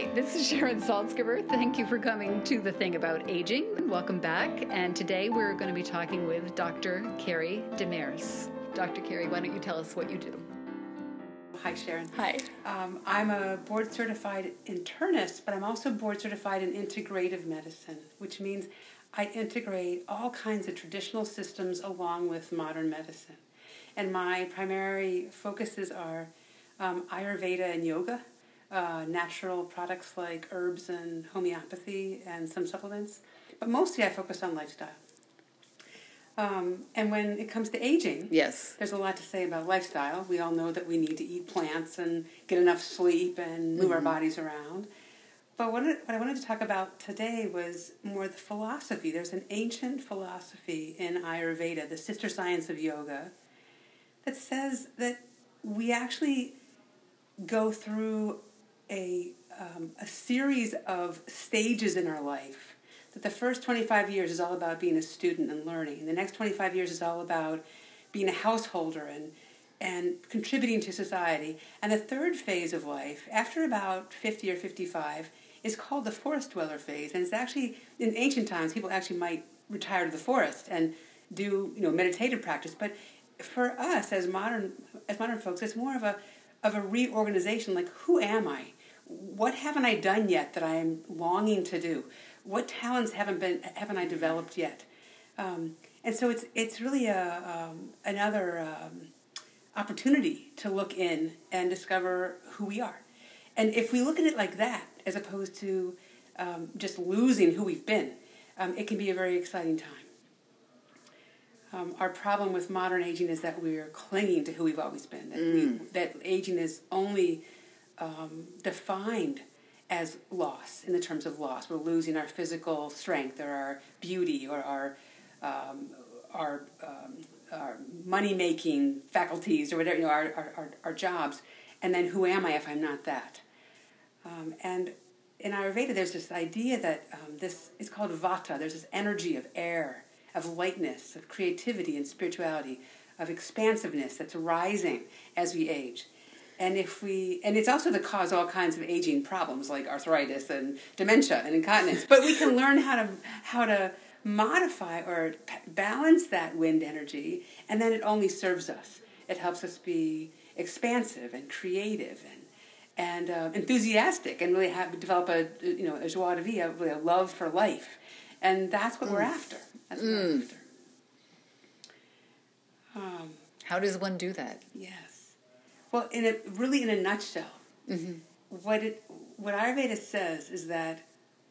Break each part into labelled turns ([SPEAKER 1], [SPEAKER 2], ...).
[SPEAKER 1] Hi, this is Sharon Salzgiver. Thank you for coming to the thing about aging. Welcome back. And today we're going to be talking with Dr. Carrie Demers. Dr. Carrie, why don't you tell us what you do?
[SPEAKER 2] Hi, Sharon.
[SPEAKER 1] Hi.
[SPEAKER 2] Um, I'm a board certified internist, but I'm also board certified in integrative medicine, which means I integrate all kinds of traditional systems along with modern medicine. And my primary focuses are um, Ayurveda and yoga, uh, natural products like herbs and homeopathy, and some supplements. But mostly I focus on lifestyle. Um, and when it comes to aging,
[SPEAKER 1] yes,
[SPEAKER 2] there's a lot to say about lifestyle. We all know that we need to eat plants and get enough sleep and move mm-hmm. our bodies around. But what, what I wanted to talk about today was more the philosophy. There's an ancient philosophy in Ayurveda, the sister science of yoga, that says that we actually go through a, um, a series of stages in our life. That the first 25 years is all about being a student and learning. The next 25 years is all about being a householder and, and contributing to society. And the third phase of life, after about 50 or 55, is called the forest dweller phase. And it's actually, in ancient times, people actually might retire to the forest and do you know meditative practice. But for us as modern as modern folks, it's more of a of a reorganization. Like, who am I? What haven't I done yet that I am longing to do? What talents haven't been haven't I developed yet? Um, and so it's it's really a um, another um, opportunity to look in and discover who we are. And if we look at it like that, as opposed to um, just losing who we've been, um, it can be a very exciting time. Um, our problem with modern aging is that we're clinging to who we've always been. That, mm. we, that aging is only um, defined as loss in the terms of loss. We're losing our physical strength or our beauty or our um, our, um, our money making faculties or whatever you know our, our, our, jobs. And then who am I if I'm not that? Um, and in Ayurveda, there's this idea that um, this is called vata. There's this energy of air of lightness, of creativity and spirituality, of expansiveness that's rising as we age. And if we, and it's also the cause of all kinds of aging problems like arthritis and dementia and incontinence. but we can learn how to how to modify or balance that wind energy, and then it only serves us. It helps us be expansive and creative and and uh, enthusiastic, and really have develop a you know a joie de vivre, really a love for life, and that's what mm. we're after. That's mm.
[SPEAKER 1] Um, How does one do that?
[SPEAKER 2] Yes. Well, in a really in a nutshell, mm-hmm. what it what Ayurveda says is that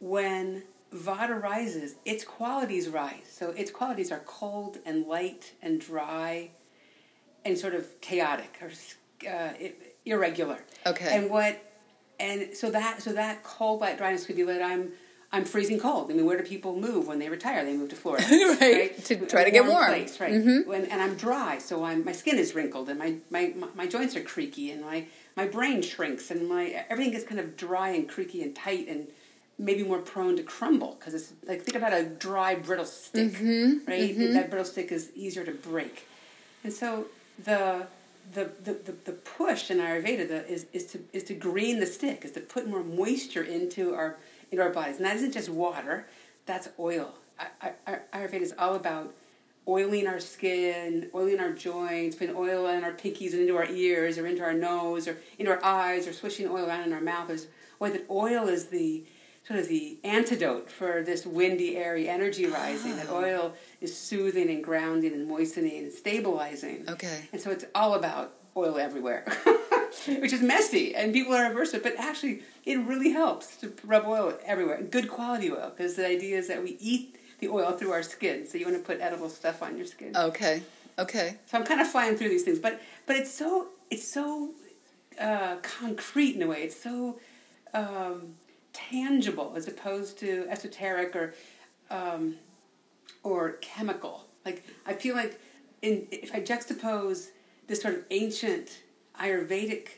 [SPEAKER 2] when Vata rises, its qualities rise. So its qualities are cold and light and dry, and sort of chaotic or uh, irregular.
[SPEAKER 1] Okay.
[SPEAKER 2] And what, and so that so that cold, light, dryness could be that I'm I'm freezing cold. I mean, where do people move when they retire? They move to Florida,
[SPEAKER 1] right. right?
[SPEAKER 2] To
[SPEAKER 1] try to get warm.
[SPEAKER 2] Place, right? Mm-hmm. When, and I'm dry, so I'm, my skin is wrinkled, and my, my, my, my, joints are creaky, and my, my brain shrinks, and my everything gets kind of dry and creaky and tight, and maybe more prone to crumble because it's like think about a dry, brittle stick, mm-hmm. right? Mm-hmm. That brittle stick is easier to break, and so the the, the, the, the push in Ayurveda the, is, is to is to green the stick, is to put more moisture into our into our bodies. And that isn't just water, that's oil. Ayurveda is all about oiling our skin, oiling our joints, putting oil in our pinkies and into our ears or into our nose or into our eyes or swishing oil around in our mouth. There's way that oil is the sort of the antidote for this windy, airy energy rising. Oh. That oil is soothing and grounding and moistening and stabilizing.
[SPEAKER 1] Okay.
[SPEAKER 2] And so it's all about oil everywhere. which is messy and people are averse to it. But actually, it really helps to rub oil everywhere, good quality oil, because the idea is that we eat the oil through our skin. So you want to put edible stuff on your skin.
[SPEAKER 1] Okay. Okay.
[SPEAKER 2] So I'm kind of flying through these things, but but it's so it's so uh, concrete in a way. It's so um, tangible as opposed to esoteric or um, or chemical. Like I feel like in if I juxtapose this sort of ancient Ayurvedic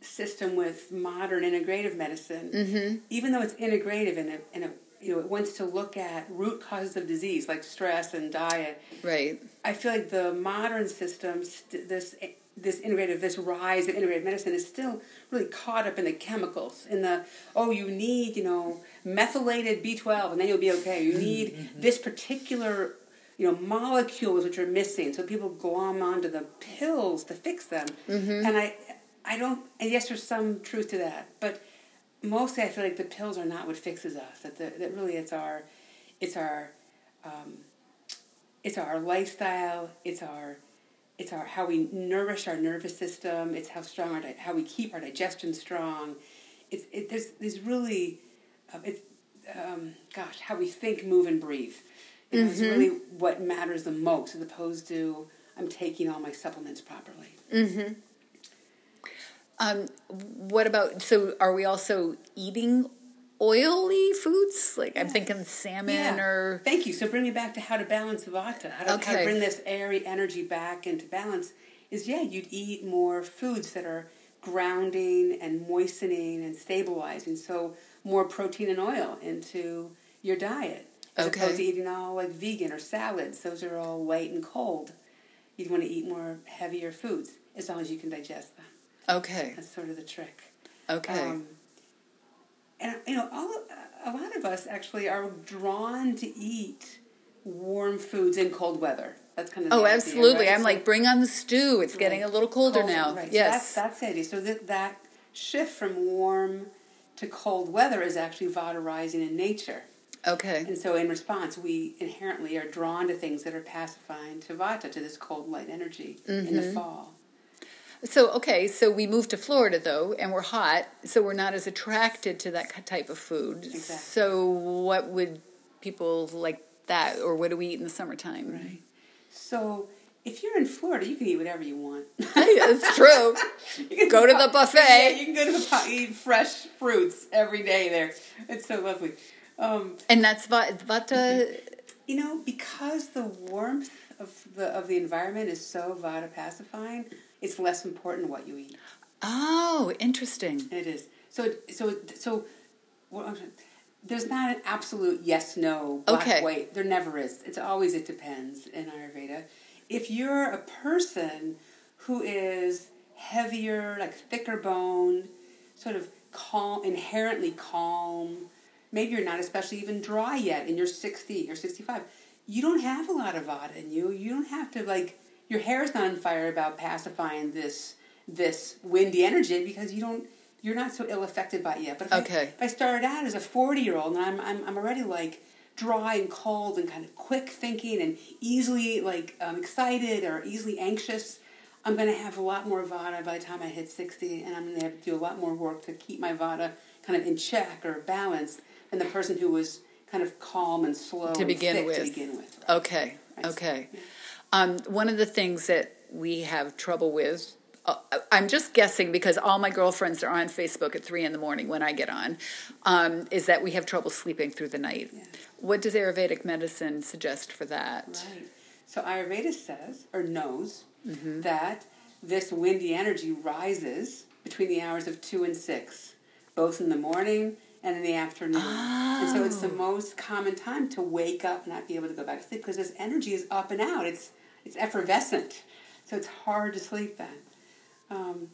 [SPEAKER 2] system with modern integrative medicine, mm-hmm. even though it's integrative and it, and it, you know it wants to look at root causes of disease like stress and diet.
[SPEAKER 1] Right.
[SPEAKER 2] I feel like the modern systems, this this innovative, this rise of integrative medicine is still really caught up in the chemicals, in the oh, you need you know methylated B twelve, and then you'll be okay. You need mm-hmm. this particular you know molecules which are missing, so people glom onto the pills to fix them. Mm-hmm. And I, I don't. And yes, there's some truth to that, but mostly I feel like the pills are not what fixes us. That the, that really it's our, it's our, um, it's our lifestyle. It's our it's our how we nourish our nervous system. It's how strong our how we keep our digestion strong. It's it, there's there's really uh, it's um, gosh how we think, move, and breathe. Mm-hmm. It's really what matters the most, as opposed to I'm taking all my supplements properly.
[SPEAKER 1] Mm-hmm. Um, what about so? Are we also eating oily foods? Like I'm thinking salmon yeah. or.
[SPEAKER 2] Thank you. So bring me back to how to balance the vata. How to, okay. how to bring this airy energy back into balance is yeah, you'd eat more foods that are grounding and moistening and stabilizing. So more protein and oil into your diet. As okay. opposed to eating all like vegan or salads. Those are all white and cold. You'd want to eat more heavier foods as long as you can digest them.
[SPEAKER 1] Okay.
[SPEAKER 2] That's sort of the trick.
[SPEAKER 1] Okay. Um,
[SPEAKER 2] and you know, all a lot of us actually are drawn to eat warm foods in cold weather. That's kind of
[SPEAKER 1] oh, idea, absolutely. Right? I'm so, like, bring on the stew. It's right. getting a little colder, colder now.
[SPEAKER 2] Right.
[SPEAKER 1] Yes,
[SPEAKER 2] so that's, that's the idea. So that that shift from warm to cold weather is actually vata rising in nature.
[SPEAKER 1] Okay.
[SPEAKER 2] And so in response, we inherently are drawn to things that are pacifying to vata, to this cold light energy mm-hmm. in the mm-hmm. fall.
[SPEAKER 1] So okay, so we moved to Florida though, and we're hot, so we're not as attracted to that type of food.
[SPEAKER 2] Exactly.
[SPEAKER 1] So what would people like that, or what do we eat in the summertime?
[SPEAKER 2] Right. So if you're in Florida, you can eat whatever you want.
[SPEAKER 1] That's true. you can go to the buffet.
[SPEAKER 2] Yeah, you can go to the eat fresh fruits every day there. It's so lovely. Um,
[SPEAKER 1] and that's what vata.
[SPEAKER 2] You know, because the warmth of the of the environment is so vata pacifying it's less important what you eat.
[SPEAKER 1] Oh, interesting.
[SPEAKER 2] It is. So, so, so, there's not an absolute yes, no, black, okay. white. There never is. It's always it depends in Ayurveda. If you're a person who is heavier, like thicker boned, sort of calm, inherently calm, maybe you're not especially even dry yet and you're 60 or 65, you don't have a lot of vata in you. You don't have to like your hair is not on fire about pacifying this this windy energy because you don't you're not so ill affected by it yet. But if,
[SPEAKER 1] okay.
[SPEAKER 2] I, if I started out as a forty year old and I'm, I'm I'm already like dry and cold and kind of quick thinking and easily like um, excited or easily anxious, I'm going to have a lot more vata by the time I hit 60, and I'm going to have to do a lot more work to keep my vata kind of in check or balanced than the person who was kind of calm and slow
[SPEAKER 1] to begin with.
[SPEAKER 2] To begin with. Right?
[SPEAKER 1] Okay. Right. Okay. Yeah. Um, one of the things that we have trouble with, uh, I'm just guessing because all my girlfriends are on Facebook at three in the morning when I get on, um, is that we have trouble sleeping through the night. Yeah. What does Ayurvedic medicine suggest for that?
[SPEAKER 2] Right. So Ayurveda says or knows mm-hmm. that this windy energy rises between the hours of two and six, both in the morning and in the afternoon. Oh. And so it's the oh. most common time to wake up and not be able to go back to sleep because this energy is up and out. It's it's effervescent, so it's hard to sleep then. Um,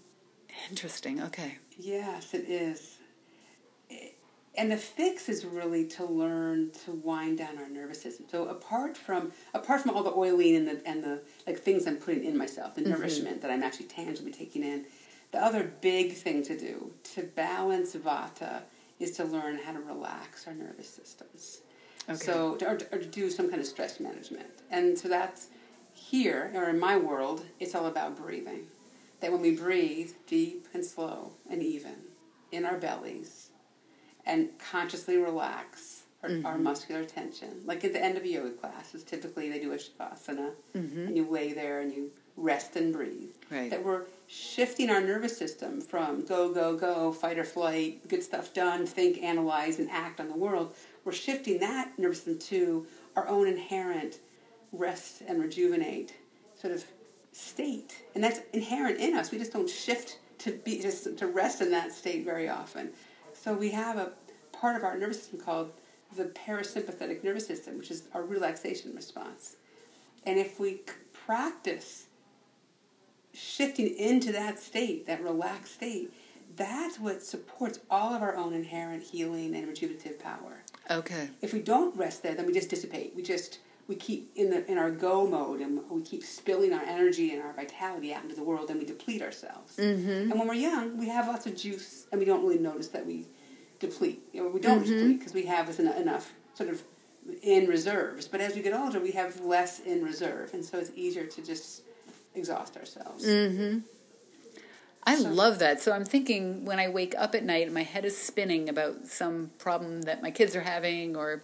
[SPEAKER 1] Interesting. Okay.
[SPEAKER 2] Yes, it is. and the fix is really to learn to wind down our nervous system. So apart from apart from all the oiling and the and the like things I'm putting in myself, the mm-hmm. nourishment that I'm actually tangibly taking in, the other big thing to do to balance vata is to learn how to relax our nervous systems. Okay. So, or, or to do some kind of stress management. And so that's here, or in my world, it's all about breathing. That when we breathe deep and slow and even in our bellies and consciously relax our, mm-hmm. our muscular tension, like at the end of a yoga class, is typically they do a shavasana, mm-hmm. and you lay there and you rest and breathe.
[SPEAKER 1] Right.
[SPEAKER 2] That we're shifting our nervous system from go, go, go, fight or flight, get stuff done, think, analyze, and act on the world. We're shifting that nervous system to our own inherent rest and rejuvenate sort of state, and that's inherent in us. We just don't shift to be just to rest in that state very often. So we have a part of our nervous system called the parasympathetic nervous system, which is our relaxation response. And if we practice shifting into that state, that relaxed state, that's what supports all of our own inherent healing and rejuvenative power.
[SPEAKER 1] Okay.
[SPEAKER 2] If we don't rest there, then we just dissipate. We just we keep in the in our go mode and we keep spilling our energy and our vitality out into the world and we deplete ourselves.
[SPEAKER 1] Mm-hmm.
[SPEAKER 2] And when we're young, we have lots of juice and we don't really notice that we deplete. You know, we don't
[SPEAKER 1] Mm-hmm.
[SPEAKER 2] deplete because we have enough sort of in reserves. But as we get older, we have less in reserve, and so it's easier to just exhaust ourselves.
[SPEAKER 1] Mm-hmm. I
[SPEAKER 2] So-
[SPEAKER 1] love that. So I'm thinking when I wake up at night, my head is spinning about some problem that my kids are having, or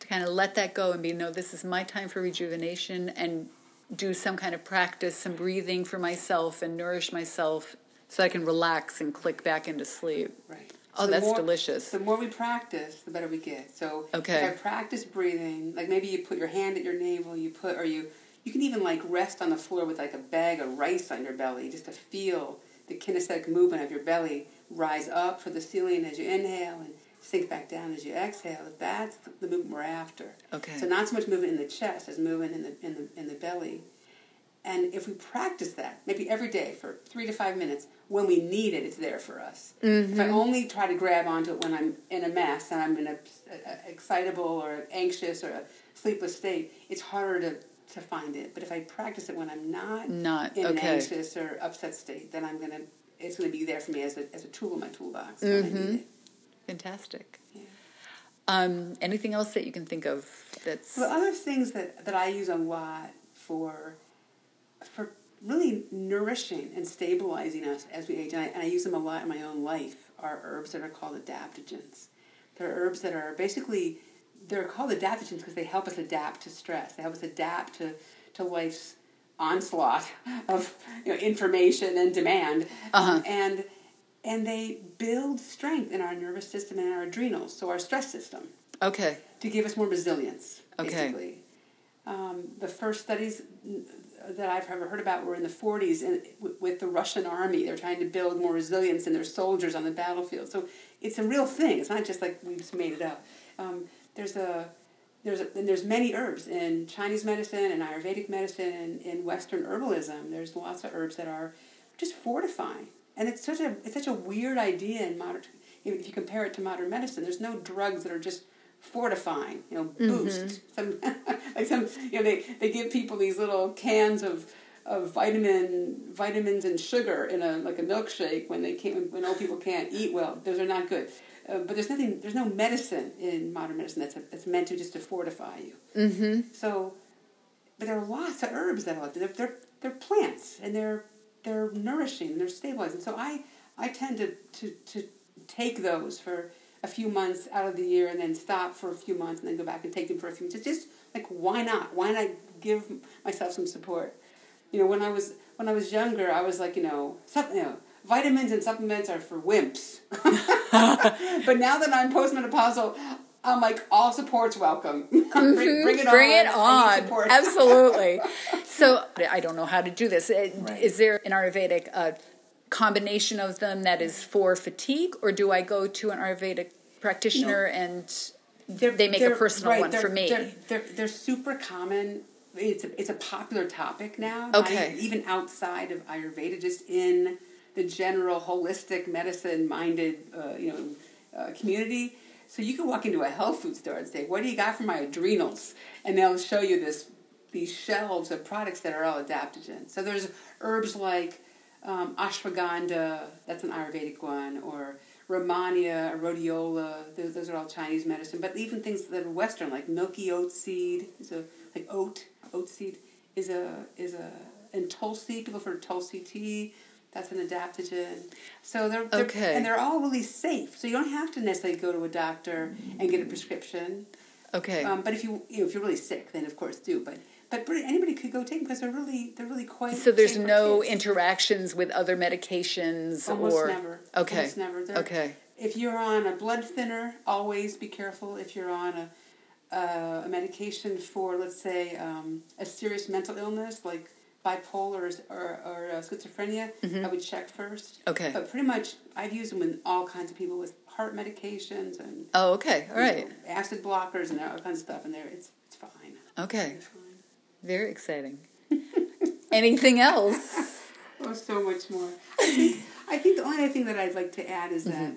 [SPEAKER 1] to kind of let that go and be, no, this is my time for rejuvenation, and do some kind of practice, some breathing for myself, and nourish myself, so I can relax and click back into sleep.
[SPEAKER 2] Right.
[SPEAKER 1] Oh,
[SPEAKER 2] the
[SPEAKER 1] that's
[SPEAKER 2] more-
[SPEAKER 1] delicious.
[SPEAKER 2] The more we practice, the better we get. So
[SPEAKER 1] Okay.
[SPEAKER 2] if I practice breathing, like maybe you put your hand at your navel, you put, or you, you can even like rest on the floor with like a bag of rice on your belly, just to feel the kinesthetic movement of your belly rise up for the ceiling as you inhale and sink back down as you exhale. That's the movement we're after.
[SPEAKER 1] Okay.
[SPEAKER 2] So not so much movement in the chest as movement in the in the in the belly. And if we practice that, maybe every day for three to five minutes, when we need it, it's there for us. If I mm-hmm. only try to grab onto it when I'm in a mess and I'm in a, a, excitable or anxious or a sleepless state, it's harder to, to find it. But if I practice it when I'm not,
[SPEAKER 1] Not,
[SPEAKER 2] in an anxious or upset state, then I'm gonna it's gonna be there for me as a as a tool in my toolbox. when I need it.
[SPEAKER 1] Fantastic.
[SPEAKER 2] Yeah.
[SPEAKER 1] Um, anything else that you can think of that's
[SPEAKER 2] So other things that, that I use a lot for for really nourishing and stabilizing us as we age, and I, and I use them a lot in my own life, are herbs that are called adaptogens. They're herbs that are basically they're called adaptogens because they help us adapt to stress. They help us adapt to, to life's onslaught of you know, information and demand,
[SPEAKER 1] Uh-huh.
[SPEAKER 2] And and they build strength in our nervous system and our adrenals, so our stress system
[SPEAKER 1] okay?
[SPEAKER 2] to give us more resilience.
[SPEAKER 1] Okay.
[SPEAKER 2] Basically, um, the first studies that I've ever heard about were in the '40s, and with the Russian army, they're trying to build more resilience in their soldiers on the battlefield. So it's a real thing. It's not just like we just made it up. Um, there's a there's a, and there's many herbs in Chinese medicine and Ayurvedic medicine and in Western herbalism. There's lots of herbs that are just fortifying, and it's such a it's such a weird idea in modern. If you compare it to modern medicine, there's no drugs that are just fortifying, you know, boost. Mm-hmm. Some like some you know they, they give people these little cans of of vitamin vitamins and sugar in a like a milkshake when they can't when old people can't eat well. Those are not good. Uh, but there's nothing there's no medicine in modern medicine that's that's meant to just to fortify you.
[SPEAKER 1] Mm-hmm.
[SPEAKER 2] So, but there are lots of herbs that are like they're they're, they're plants and they're they're nourishing and they're stabilizing. So I I tend to, to to take those for a few months out of the year and then stop for a few months and then go back and take them for a few months. It's just like why not? Why not give myself some support? You know, when I was when I was younger, I was like, you know, you know, vitamins and supplements are for wimps. but now that I'm postmenopausal, I'm like all support's welcome. bring, bring it
[SPEAKER 1] Mm-hmm. Bring
[SPEAKER 2] on.
[SPEAKER 1] it on. Absolutely. So I don't know how to do this. Is
[SPEAKER 2] Right.
[SPEAKER 1] there an Ayurvedic uh, combination of them that is for fatigue, or do I go to an Ayurvedic practitioner and
[SPEAKER 2] They're-
[SPEAKER 1] they make a personal
[SPEAKER 2] right,
[SPEAKER 1] one for me?
[SPEAKER 2] They're, they're, they're super common. It's a, it's a popular topic now.
[SPEAKER 1] Okay.
[SPEAKER 2] even outside of Ayurveda, just in the general holistic medicine minded uh, you know uh, community. So you can walk into a health food store and say, "What do you got for my adrenals?" And they'll show you this these shelves of products that are all adaptogens. So there's herbs like um, ashwagandha, that's an Ayurvedic one, or rehmannia, or rhodiola, those, those are all Chinese medicine. But even things that are Western, like milky oat seed, is a like oat oat seed is a is a and tulsi. People for tulsi tea. That's an adaptogen. So they're, they're
[SPEAKER 1] Okay.
[SPEAKER 2] and they're all really safe. So you don't have to necessarily go to a doctor and get a prescription.
[SPEAKER 1] Okay.
[SPEAKER 2] Um, but if you, you know, if you're really sick, then of course do. But but anybody could go take them because they're really they're really quite.
[SPEAKER 1] so there's no
[SPEAKER 2] kids.
[SPEAKER 1] interactions with other medications
[SPEAKER 2] Almost
[SPEAKER 1] or
[SPEAKER 2] never.
[SPEAKER 1] Okay.
[SPEAKER 2] Almost never. They're-
[SPEAKER 1] Okay.
[SPEAKER 2] If you're on a blood thinner, always be careful. If you're on a, uh, a medication for, let's say, um, a serious mental illness like bipolar or, or, uh, schizophrenia, I would check first.
[SPEAKER 1] Mm-hmm. Okay.
[SPEAKER 2] But pretty much, I've used them with all kinds of people with heart medications and
[SPEAKER 1] Oh, okay. All right.
[SPEAKER 2] know, acid blockers and all kinds of stuff, and there it's it's fine.
[SPEAKER 1] Okay.
[SPEAKER 2] It's fine.
[SPEAKER 1] Very exciting. Anything else?
[SPEAKER 2] oh, so much more. I think, I think the only other thing that I'd like to add is that mm-hmm.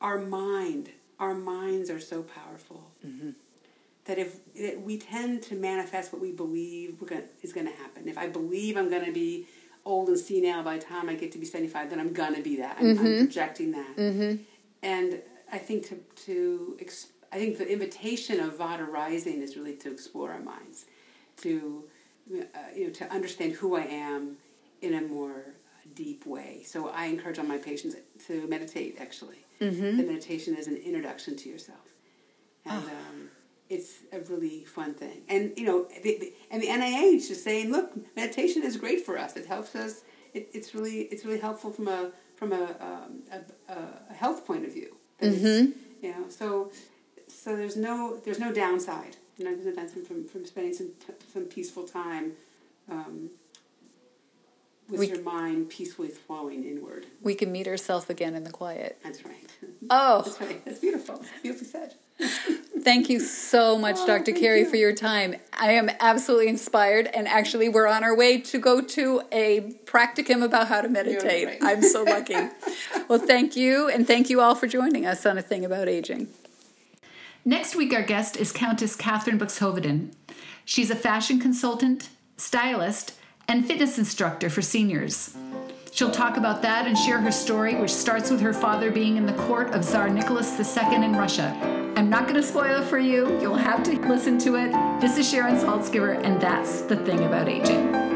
[SPEAKER 2] our mind, our minds are so powerful. Mm-hmm. That if we tend to manifest what we believe gonna, is going to happen. If I believe I'm going to be old and senile by the time I get to be 75, then I'm going to be that. I'm, mm-hmm. I'm projecting that. Mm-hmm. And I think to, to I think the invitation of Vata Rising is really to explore our minds, to uh, you know to understand who I am in a more deep way. So I encourage all my patients to meditate. Actually, mm-hmm. the meditation is an introduction to yourself, and oh. um, it's a really fun thing. And you know, the, and the NIH is saying, look, meditation is great for us. It helps us. It, it's really it's really helpful from a from a, um, a, a, health point of view. Mm-hmm. You know, so so there's no there's no downside. You know, there's no downside from, from spending some some peaceful time. Um, with we, your mind peacefully flowing inward.
[SPEAKER 1] We can meet ourselves again in the quiet.
[SPEAKER 2] That's right.
[SPEAKER 1] Oh,
[SPEAKER 2] that's right. That's beautiful. Beautifully said.
[SPEAKER 1] Thank you so much, oh, Dr. Carrie, you. for your time. I am absolutely inspired, and actually, we're on our way to go to a practicum about how to meditate. Right. I'm so lucky. well, thank you, and thank you all for joining us on a thing about aging. Next week, our guest is Countess Catherine Buxhoeveden. She's a fashion consultant, stylist, and fitness instructor for seniors. She'll talk about that and share her story, which starts with her father being in the court of Tsar Nicholas II in Russia. I'm not going to spoil it for you. You'll have to listen to it. This is Sharon Salzgiver, and that's the thing about aging.